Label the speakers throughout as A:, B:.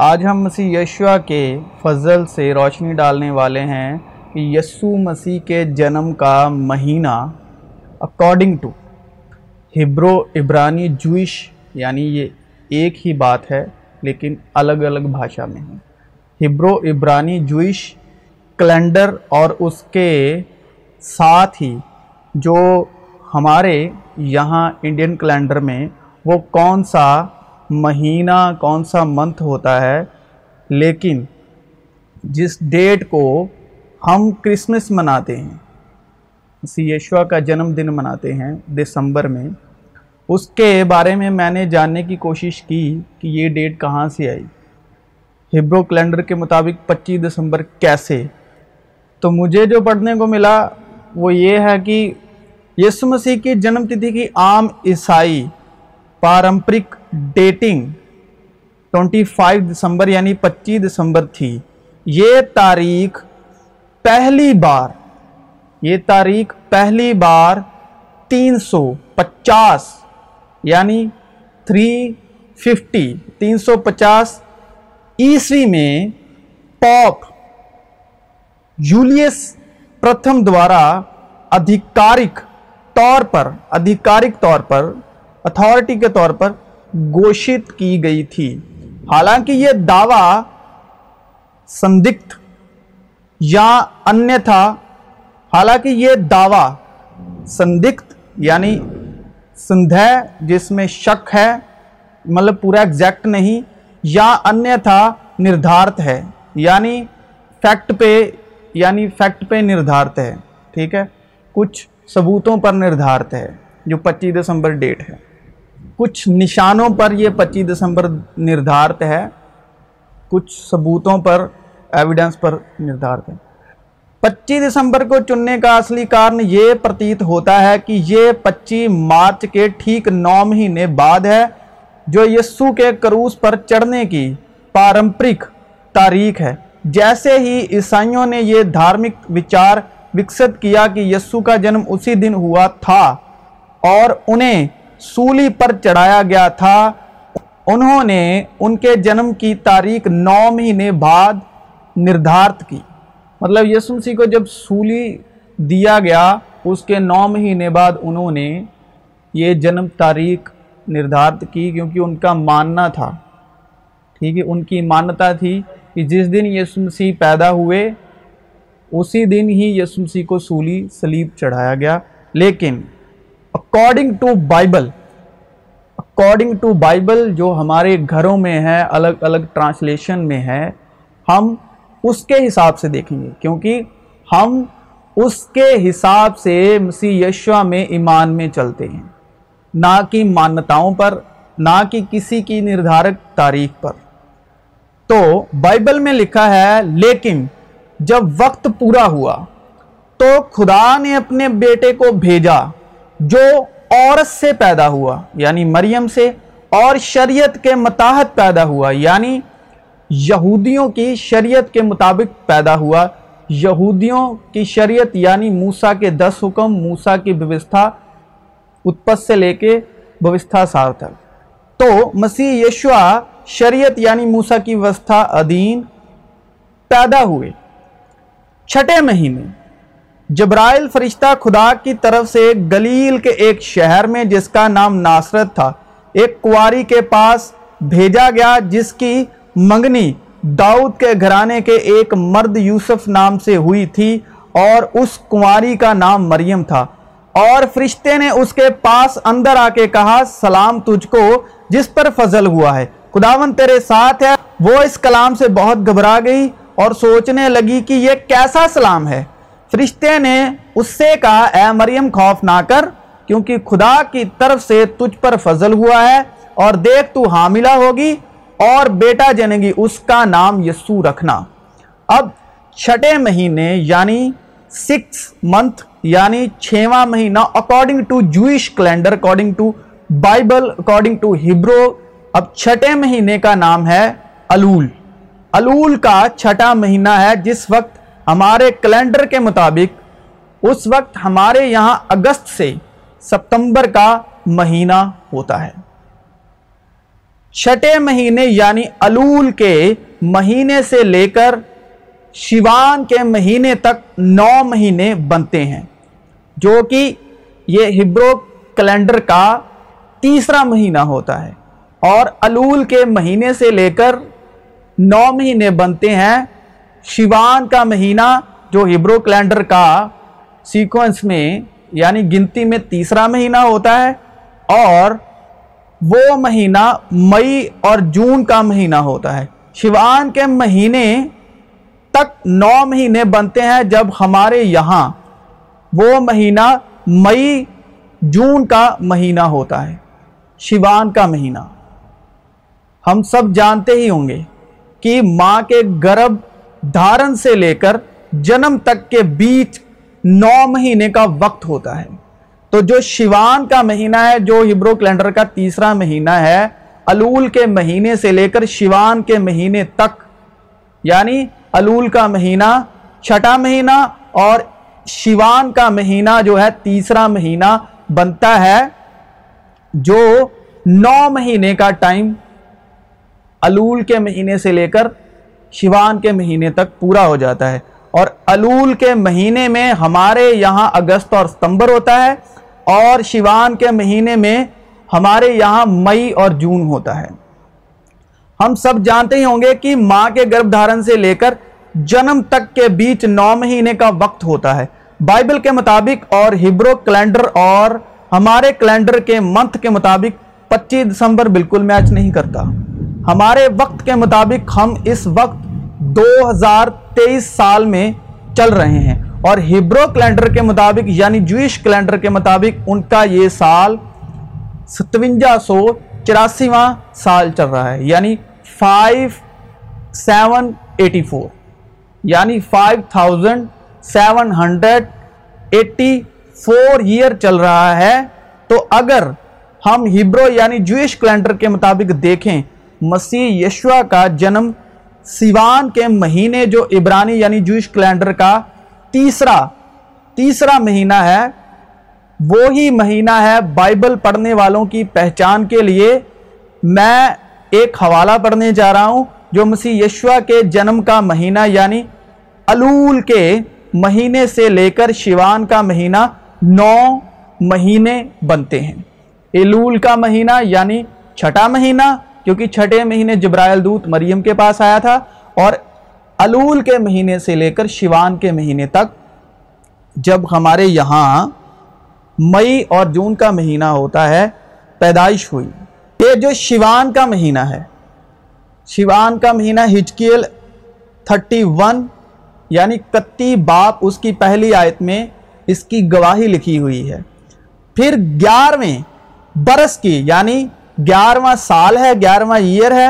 A: آج ہم مسیح یشوا کے فضل سے روشنی ڈالنے والے ہیں کہ یسو مسیح کے جنم کا مہینہ اکارڈنگ ٹو ہبرو عبرانی جوئش یعنی یہ ایک ہی بات ہے، لیکن الگ الگ بھاشا میں ہے۔ ہبرو عبرانی جوئش کیلنڈر اور اس کے ساتھ ہی جو ہمارے یہاں انڈین کیلنڈر میں وہ کون سا مہینہ کون سا منتھ ہوتا ہے؟ لیکن جس ڈیٹ کو ہم کرسمس مناتے ہیں سی یشوا کا جنم دن مناتے ہیں دسمبر میں، اس کے بارے میں میں نے جاننے کی کوشش کی کہ یہ ڈیٹ کہاں سے آئی۔ ہبرو کیلنڈر کے مطابق پچیس دسمبر کیسے؟ تو مجھے جو پڑھنے کو ملا وہ یہ ہے کہ یسو مسیح کی جنم تتھی کی عام عیسائی پارمپرک ڈیٹنگ ٹونٹی فائیو دسمبر یعنی پچیس دسمبر تھی۔ یہ تاریخ پہلی بار، یہ تاریخ پہلی بار تین سو پچاس یعنی تھری ففٹی، تین سو پچاس عیسوی میں پاپ یولیس پرتھم دوارا ادھیکارک طور پر ادھیکارک طور پر اتھارٹی کے طور پر گوشت کی گئی تھی۔ حالانکہ یہ دعویٰ سندکت یا انیہ تھا، حالانکہ یہ دعویٰ سندکت یعنی سندھے جس میں شک ہے مطلب پورا ایگزیکٹ نہیں، یا انیہ تھا نردھارت ہے۔ یعنی فیکٹ پہ یعنی فیکٹ پہ نردھارت ہے۔ ٹھیک ہے؟ کچھ ثبوتوں پر نردھارت ہے، جو پچیس دسمبر ڈیٹ ہے۔ کچھ نشانوں پر یہ پچیس دسمبر نردھارت ہے، کچھ ثبوتوں پر ایویڈنس پر نردھارت ہے۔ پچیس دسمبر کو چننے کا اصلی کارن یہ پرتیت ہوتا ہے کہ یہ پچیس مارچ کے ٹھیک نو مہینے بعد ہے، جو یسو کے کروس پر چڑھنے کی پارمپرک تاریخ ہے۔ جیسے ہی عیسائیوں نے یہ دھارمک وچار وکست کیا کہ یسو کا جنم اسی دن ہوا تھا اور انہیں سولی پر چڑھایا گیا تھا۔ انہوں نے ان کے جنم کی تاریخ نو مہینے بعد نردھارت کی۔ مطلب یسو مسیح کو جب سولی دیا گیا، اس کے نو مہینے بعد انہوں نے یہ جنم تاریخ نردھارت کی کیونکہ ان کا ماننا تھا۔ ٹھیک ہے، ان کی مانتا تھی کہ جس دن یسو مسیح پیدا ہوئے، اسی دن ہی یسو مسیح کو سولی سلیب چڑھایا گیا۔ لیکن according to Bible according to Bible جو ہمارے گھروں میں ہے، الگ الگ ٹرانسلیشن میں ہے، ہم اس کے حساب سے دیکھیں گے۔ کیونکہ ہم اس کے حساب سے مسیح یشوا میں ایمان میں چلتے ہیں۔ نہ کہ مانتاؤں پر، نہ کہ کسی کی نردھارک تاریخ پر۔ تو بائبل میں لکھا ہے، لیکن جب وقت پورا ہوا، تو خدا نے اپنے بیٹے کو بھیجا۔ جو عورت سے پیدا ہوا یعنی مریم سے، اور شریعت کے متاحت پیدا ہوا یعنی یہودیوں کی شریعت کے مطابق پیدا ہوا۔ یہودیوں کی شریعت یعنی موسیٰ کے دس حکم، موسیٰ کی بوستھا اتپت سے لے کے بوستھا سار تک۔ تو مسیح یشوا شریعت یعنی موسیٰ کی وستھا ادین پیدا ہوئے۔ چھٹے مہینے جبرائل فرشتہ خدا کی طرف سے گلیل کے ایک شہر میں جس کا نام ناصرت تھا، ایک کواری کے پاس بھیجا گیا جس کی منگنی داؤد کے گھرانے کے ایک مرد یوسف نام سے ہوئی تھی اور اس کواری کا نام مریم تھا۔ اور فرشتے نے اس کے پاس اندر آ کے کہا، سلام تجھ کو، جس پر فضل ہوا ہے۔ خداون تیرے ساتھ ہے۔ وہ اس کلام سے بہت گھبرا گئی اور سوچنے لگی کہ یہ کیسا سلام ہے۔ فرشتے نے اس سے کہا اے مریم خوف نہ کر کیونکہ خدا کی طرف سے تجھ پر فضل ہوا ہے اور دیکھ تو حاملہ ہوگی اور بیٹا جنے گی اس کا نام یسو رکھنا۔ اب چھٹے مہینے یعنی سکس منتھ یعنی چھواں مہینہ according to Jewish calendar according to Bible according to Hebrew اب چھٹے مہینے کا نام ہے الول۔ الول کا چھٹا مہینہ ہے جس وقت ہمارے کیلنڈر کے مطابق اس وقت ہمارے یہاں اگست سے ستمبر کا مہینہ ہوتا ہے۔ چھٹے مہینے یعنی الول کے مہینے سے لے کر شیوان کے مہینے تک نو مہینے بنتے ہیں، جو کہ یہ ہبرو کیلنڈر کا تیسرا مہینہ ہوتا ہے۔ اور الول کے مہینے سے لے کر نو مہینے بنتے ہیں شیوان کا مہینہ جو ہبرو کیلنڈر کا سیکوینس میں یعنی گنتی میں تیسرا مہینہ ہوتا ہے، اور وہ مہینہ مئی اور جون کا مہینہ ہوتا ہے۔ شیوان کے مہینے تک نو مہینے بنتے ہیں جب ہمارے یہاں وہ مہینہ مئی، جون کا مہینہ ہوتا ہے۔ شیوان کا مہینہ۔ ہم سب جانتے ہی ہوں گے کہ ماں کے گرب دھارن سے لے کر جنم تک کے بیچ نو مہینے کا وقت ہوتا ہے۔ تو جو شیوان کا مہینہ ہے، جو ہبرو کیلنڈر کا تیسرا مہینہ ہے الول کے مہینے سے لے کر شیوان کے مہینے تک یعنی الول کا مہینہ، چھٹا مہینہ اور شیوان کا مہینہ جو ہے، تیسرا مہینہ بنتا ہے، جو نو مہینے کا ٹائم الول کے مہینے سے لے کر شیوان کے مہینے تک پورا ہو جاتا ہے اور الول کے مہینے میں ہمارے یہاں اگست اور ستمبر ہوتا ہے اور شیوان کے مہینے میں ہمارے یہاں مئی اور جون ہوتا ہے۔ ہم سب جانتے ہی ہوں گے کہ ماں کے گربھ دھارن سے لے کر جنم تک کے بیچ نو مہینے کا وقت ہوتا ہے۔ بائبل کے مطابق اور ہبرو کیلنڈر اور ہمارے کیلنڈر کے منتھ کے مطابق پچیس دسمبر بالکل میچ نہیں کرتا۔ ہمارے وقت کے مطابق ہم اس وقت دو ہزار تیئیس سال میں چل رہے ہیں اور ہبرو کیلنڈر کے مطابق یعنی جوئش کیلنڈر کے مطابق ان کا یہ سال ستونجا سو چوراسیواں سال چل رہا ہے یعنی فائیو سیون ایٹی فور یعنی five thousand seven hundred eighty four year چل رہا ہے۔ تو اگر ہم ہبرو یعنی جوئش کیلنڈر کے مطابق دیکھیں مسیح یشوا کا جنم سیوان کے مہینے جو عبرانی یعنی جوئش کیلنڈر کا تیسرا تیسرا مہینہ ہے، وہی مہینہ ہے بائبل پڑھنے والوں کی پہچان کے لیے۔ میں ایک حوالہ پڑھنے جا رہا ہوں جو مسیح یشوا کے جنم کا مہینہ یعنی الول کے مہینے سے لے کر شیوان کا مہینہ نو مہینے بنتے ہیں۔ الول کا مہینہ یعنی چھٹا مہینہ کیونکہ چھٹے مہینے جبرائل دوت مریم کے پاس آیا تھا اور الول کے مہینے سے لے کر شیوان کے مہینے تک جب ہمارے یہاں مئی اور جون کا مہینہ ہوتا ہے، پیدائش ہوئی۔ یہ جو شیوان کا مہینہ ہے، شیوان کا مہینہ ہچکیل تھرٹی ون یعنی کتی باپ اس کی پہلی آیت میں اس کی گواہی لکھی ہوئی ہے۔ پھر گیارہویں برس کی یعنی گیارہواں سال ہے، گیارہواں ایئر ہے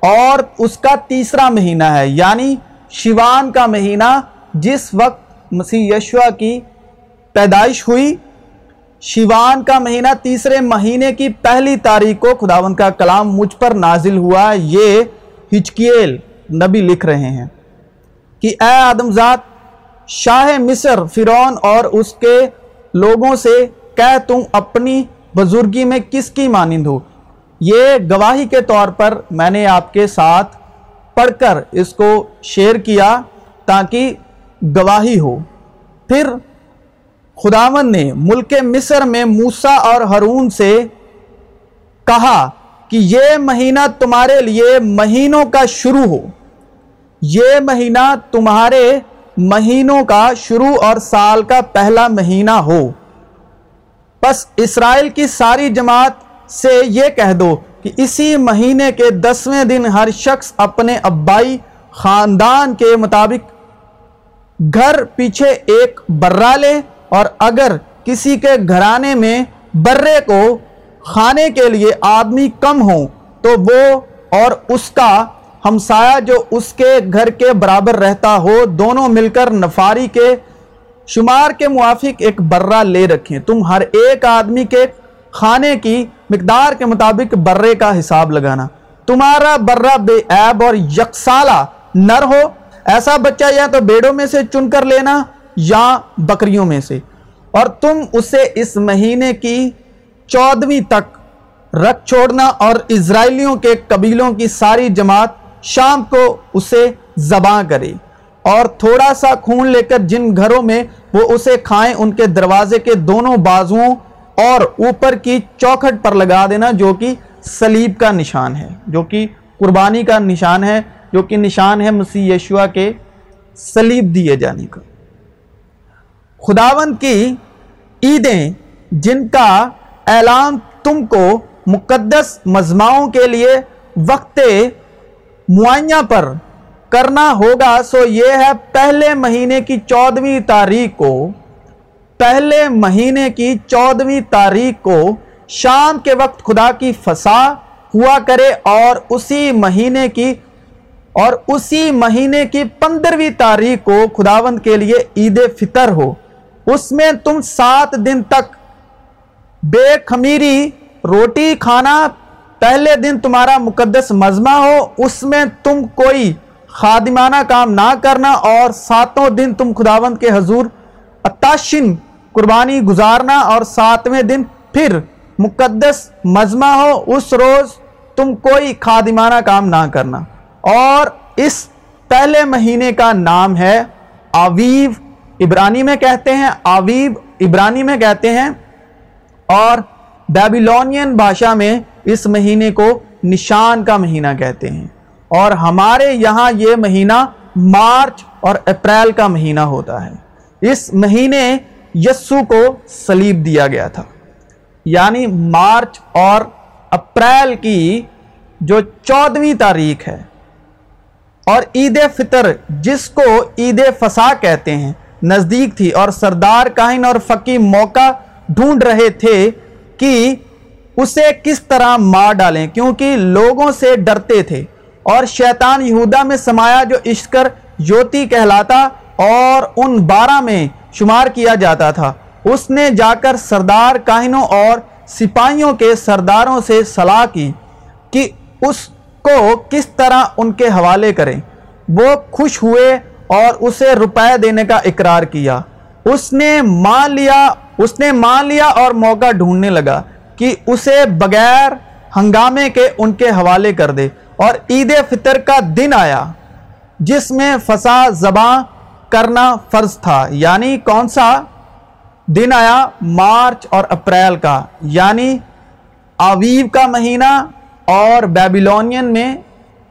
A: اور اس کا تیسرا مہینہ ہے یعنی شیوان کا مہینہ جس وقت مسیح یشوا کی پیدائش ہوئی۔ شیوان کا مہینہ تیسرے مہینے کی پہلی تاریخ کو خداون کا کلام مجھ پر نازل ہوا۔ یہ ہچکیل نبی لکھ رہے ہیں کہ اے آدمزاد شاہ مصر فرون اور اس کے لوگوں سے کہہ تم اپنی بزرگی میں کس کی مانند ہو؟ یہ گواہی کے طور پر میں نے آپ کے ساتھ پڑھ کر اس کو شیئر کیا تاکہ گواہی ہو۔ پھر خداون نے ملک مصر میں موسیٰ اور ہرون سے کہا کہ یہ مہینہ تمہارے لیے مہینوں کا شروع ہو۔ یہ مہینہ تمہارے مہینوں کا شروع اور سال کا پہلا مہینہ ہو۔ بس اسرائیل کی ساری جماعت سے یہ کہہ دو کہ اسی مہینے کے دسویں دن ہر شخص اپنے ابائی خاندان کے مطابق گھر پیچھے ایک برہ لے اور اگر کسی کے گھرانے میں برے کو کھانے کے لیے آدمی کم ہوں تو وہ اور اس کا ہمسایہ جو اس کے گھر کے برابر رہتا ہو، دونوں مل کر نفاری کے شمار کے موافق ایک برہ لے رکھیں۔ تم ہر ایک آدمی کے کھانے کی مقدار کے مطابق برے کا حساب لگانا۔ تمہارا برہ بے عیب اور یکسالہ نر ہو۔ ایسا بچہ یا تو بیڑوں میں سے چن کر لینا یا بکریوں میں سے۔ اور تم اسے اس مہینے کی چودویں تک رکھ چھوڑنا اور اسرائیلیوں کے قبیلوں کی ساری جماعت شام کو اسے زباں کرے۔ اور تھوڑا سا خون لے کر جن گھروں میں وہ اسے کھائیں، ان کے دروازے کے دونوں بازوؤں اور اوپر کی چوکھٹ پر لگا دینا جو کہ سلیب کا نشان ہے، جو کہ قربانی کا نشان ہے، جو کہ نشان ہے مسیح یشوا کے سلیب دیے جانے کا۔ خداون کی عیدیں جن کا اعلان تم کو مقدس مزماؤں کے لیے وقت معائنہ پر کرنا ہوگا، سو یہ ہے پہلے مہینے کی چودویں تاریخ کو پہلے مہینے کی چودویں تاریخ کو شام کے وقت خدا کی فسا ہوا کرے اور اسی مہینے کی اور اسی مہینے کی پندرہویں تاریخ کو خداوند کے لیے عید فطر ہو۔ اس میں تم سات دن تک بے خمیری روٹی کھانا، پہلے دن تمہارا مقدس مزمہ ہو، اس میں تم کوئی خادمانہ کام نہ کرنا اور ساتوں دن تم خداوند کے حضور اتاشن قربانی گزارنا اور ساتویں دن پھر مقدس مزمہ ہو، اس روز تم کوئی خادمانہ کام نہ کرنا۔ اور اس پہلے مہینے کا نام ہے آویو عبرانی میں کہتے ہیں، آویب عبرانی میں کہتے ہیں۔ اور بیبیلونین بھاشا میں اس مہینے کو نشان کا مہینہ کہتے ہیں۔ اور ہمارے یہاں یہ مہینہ مارچ اور اپریل کا مہینہ ہوتا ہے۔ اس مہینے یسو کو سلیب دیا گیا تھا۔ یعنی مارچ اور اپریل کی جو چودویں تاریخ ہے۔ اور عید فطر جس کو عید فسا کہتے ہیں، نزدیک تھی۔ اور سردار کاہن اور فقی موقع ڈھونڈ رہے تھے کہ اسے کس طرح مار ڈالیں، کیونکہ لوگوں سے ڈرتے تھے۔ اور شیطان یہودہ میں سمایا جو عشقر یوتی کہلاتا اور ان بارہ میں شمار کیا جاتا تھا۔ اس نے جا کر سردار کاہنوں اور سپاہیوں کے سرداروں سے صلاح کی کہ اس کو کس طرح ان کے حوالے کریں۔ وہ خوش ہوئے اور اسے روپے دینے کا اقرار کیا۔ اس نے مان لیا، اس نے مان لیا اور موقع ڈھونڈنے لگا کہ اسے بغیر ہنگامے کے ان کے حوالے کر دے۔ اور عید فطر کا دن آیا، جس میں فسا زباں کرنا فرض تھا۔ یعنی کون سا دن آیا؟ مارچ اور اپریل کا۔ یعنی آویو کا مہینہ اور بیبیلونین میں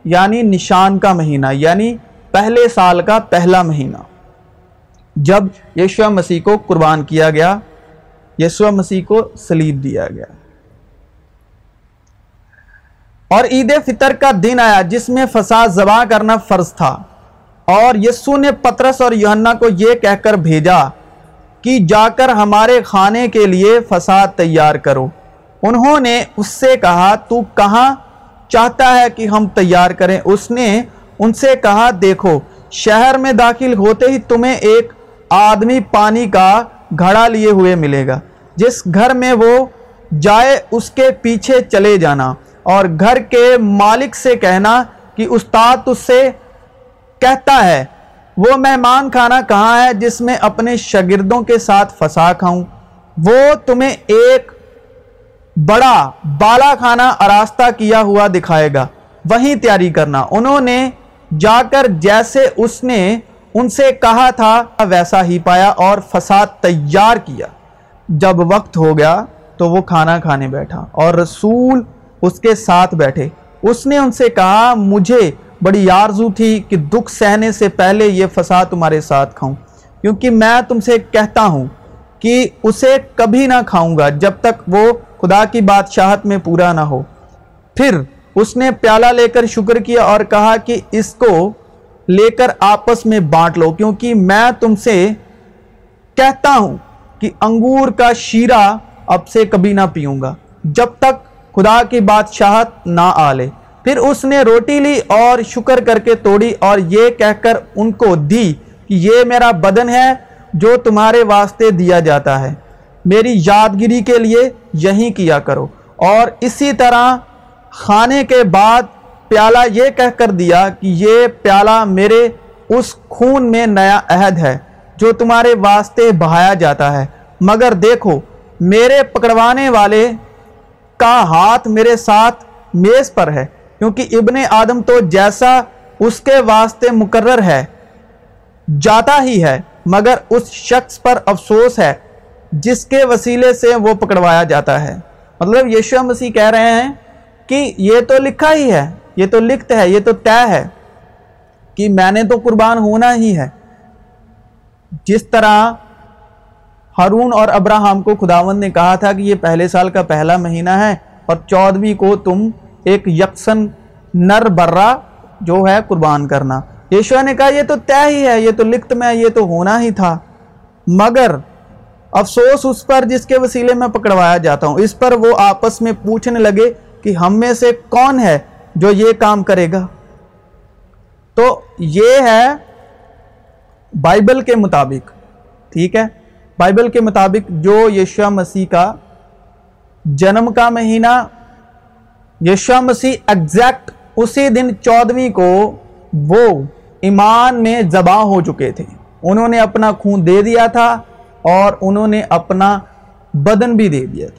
A: یعنی نشان کا مہینہ۔ یعنی پہلے سال کا پہلا مہینہ۔ جب یشو مسیح کو قربان کیا گیا، یسوع مسیح کو سلیب دیا گیا۔ اور عید فطر کا دن آیا جس میں فساد زباں کرنا فرض تھا۔ اور یسو نے پترس اور یوہنا کو یہ کہہ کر بھیجا کہ جا کر ہمارے کھانے کے لیے فساد تیار کرو۔ انہوں نے اس سے کہا، تو کہاں چاہتا ہے کہ ہم تیار کریں؟ اس نے ان سے کہا، دیکھو، شہر میں داخل ہوتے ہی تمہیں ایک آدمی پانی کا گھڑا لیے ہوئے ملے گا، جس گھر میں وہ جائے اس کے پیچھے چلے جانا اور گھر کے مالک سے کہنا کہ استاد اس سے کہتا ہے، وہ مہمان کھانا کہاں ہے جس میں اپنے شاگردوں کے ساتھ فسا کھاؤں؟ وہ تمہیں ایک بڑا بالا کھانا آراستہ کیا ہوا دکھائے گا، وہیں تیاری کرنا۔ انہوں نے جا کر جیسے اس نے ان سے کہا تھا، ویسا ہی پایا اور فساد تیار کیا۔ جب وقت ہو گیا تو وہ کھانا کھانے بیٹھا اور رسول اس کے ساتھ بیٹھے۔ اس نے ان سے کہا، مجھے بڑی آرزو تھی کہ دکھ سہنے سے پہلے یہ فساد تمہارے ساتھ کھاؤں۔ کیونکہ میں تم سے کہتا ہوں کہ اسے کبھی نہ کھاؤں گا جب تک وہ خدا کی بادشاہت میں پورا نہ ہو۔ پھر اس نے پیالہ لے کر شکر کیا اور کہا کہ اس کو لے کر آپس میں بانٹ لو، کیونکہ میں تم سے کہتا ہوں کہ انگور کا شیرہ اب سے کبھی نہ پیوں گا جب تک خدا کی بادشاہت نہ آلے۔ پھر اس نے روٹی لی اور شکر کر کے توڑی اور یہ کہہ کر ان کو دی کہ یہ میرا بدن ہے جو تمہارے واسطے دیا جاتا ہے۔ میری یادگیری کے لیے یہی کیا کرو۔ اور اسی طرح کھانے کے بعد پیالہ یہ کہہ کر دیا کہ یہ پیالہ میرے اس خون میں نیا عہد ہے جو تمہارے واسطے بہایا جاتا ہے۔ مگر دیکھو، میرے پکڑوانے والے کا ہاتھ میرے ساتھ میز پر ہے۔ کیونکہ ابن آدم تو جیسا اس کے واسطے مقرر ہے، جاتا ہی ہے، مگر اس شخص پر افسوس ہے، جس کے وسیلے سے وہ پکڑوایا جاتا ہے۔ مطلب یشو مسیح کہہ رہے ہیں کہ یہ تو لکھا ہی ہے، یہ تو لکھت ہے، یہ تو طے ہے کہ میں نے تو قربان ہونا ہی ہے۔ جس طرح ہارون اور ابراہم کو خداون نے کہا تھا کہ یہ پہلے سال کا پہلا مہینہ ہے اور چودویں کو تم ایک یکسن نر برا جو ہے قربان کرنا۔ یشوا نے کہا، یہ تو طے ہی ہے، یہ تو لکھت میں یہ تو ہونا ہی تھا۔ مگر افسوس اس پر جس کے وسیلے میں پکڑوایا جاتا ہوں، اس پر وہ آپس میں پوچھنے لگے کہ ہم میں سے کون ہے جو یہ کام کرے گا۔ تو یہ ہے بائبل کے مطابق، ٹھیک ہے؟ بائبل کے مطابق جو یشوا مسیح کا جنم کا مہینہ یشوا مسیح ایگزیکٹ اسی دن چودویں کو وہ ایمان میں ذبح ہو چکے تھے۔ انہوں نے اپنا خون دے دیا تھا اور انہوں نے اپنا بدن بھی دے دیا تھا۔